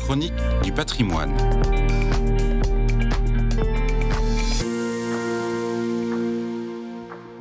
chronique du patrimoine.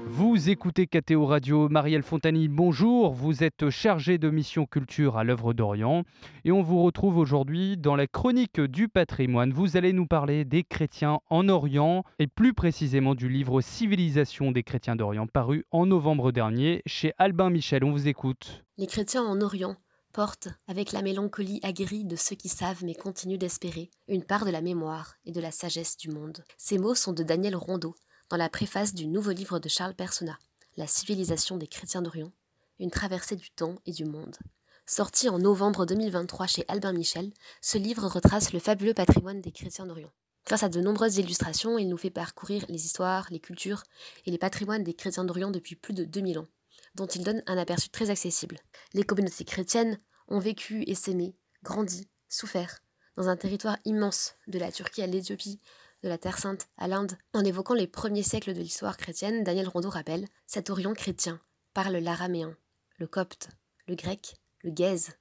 Vous écoutez KTO Radio, Marielle Fontani, bonjour. Vous êtes chargé de mission culture à l'œuvre d'Orient et on vous retrouve aujourd'hui dans la chronique du patrimoine. Vous allez nous parler des chrétiens en Orient et plus précisément du livre Civilisation des chrétiens d'Orient paru en novembre dernier chez Albin Michel. On vous écoute. Les chrétiens en Orient portent, avec la mélancolie aguerrie de ceux qui savent mais continuent d'espérer, une part de la mémoire et de la sagesse du monde. Ces mots sont de Daniel Rondeau dans la préface du nouveau livre de Charles Persona, La civilisation des chrétiens d'Orient, une traversée du temps et du monde. Sorti en novembre 2023 chez Albin Michel, ce livre retrace le fabuleux patrimoine des chrétiens d'Orient. Grâce à de nombreuses illustrations, il nous fait parcourir les histoires, les cultures et les patrimoines des chrétiens d'Orient depuis plus de 2000 ans, dont il donne un aperçu très accessible. Les communautés chrétiennes ont vécu et s'aimé, grandi, souffert, dans un territoire immense, de la Turquie à l'Éthiopie, de la Terre Sainte à l'Inde. En évoquant les premiers siècles de l'histoire chrétienne, Daniel Rondeau rappelle Cet Orient chrétien parle l'araméen, le copte, le grec, le gaze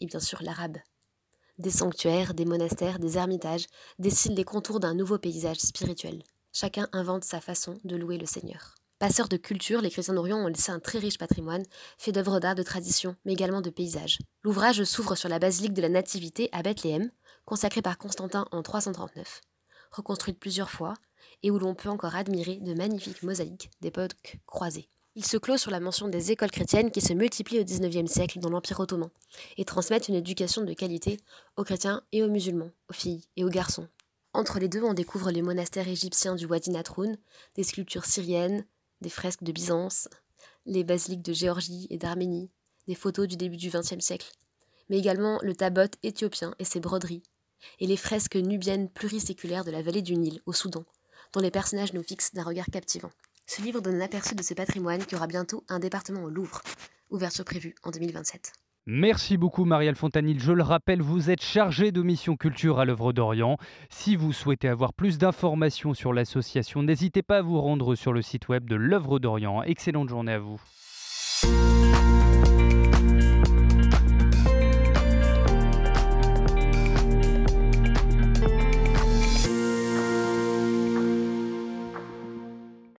et bien sûr l'arabe. Des sanctuaires, des monastères, des ermitages dessinent les contours d'un nouveau paysage spirituel. Chacun invente sa façon de louer le Seigneur. Passeurs de culture, les chrétiens d'Orient ont laissé un très riche patrimoine, fait d'œuvres d'art, de tradition, mais également de paysages. L'ouvrage s'ouvre sur la basilique de la Nativité à Bethléem, consacrée par Constantin en 339 reconstruite plusieurs fois, et où l'on peut encore admirer de magnifiques mosaïques d'époque croisées. Il se clôt sur la mention des écoles chrétiennes qui se multiplient au XIXe siècle dans l'Empire ottoman et transmettent une éducation de qualité aux chrétiens et aux musulmans, aux filles et aux garçons. Entre les deux, on découvre les monastères égyptiens du Wadi Natroun, des sculptures syriennes, des fresques de Byzance, les basiliques de Géorgie et d'Arménie, des photos du début du XXe siècle, mais également le tabot éthiopien et ses broderies, et les fresques nubiennes pluriséculaires de la vallée du Nil, au Soudan, dont les personnages nous fixent d'un regard captivant. Ce livre donne un aperçu de ce patrimoine qui aura bientôt un département au Louvre, ouverture prévue en 2027. Merci beaucoup Marielle Fontanil. Je le rappelle, vous êtes chargé de mission culture à l'œuvre d'Orient. Si vous souhaitez avoir plus d'informations sur l'association, n'hésitez pas à vous rendre sur le site web de l'œuvre d'Orient. Excellente journée à vous.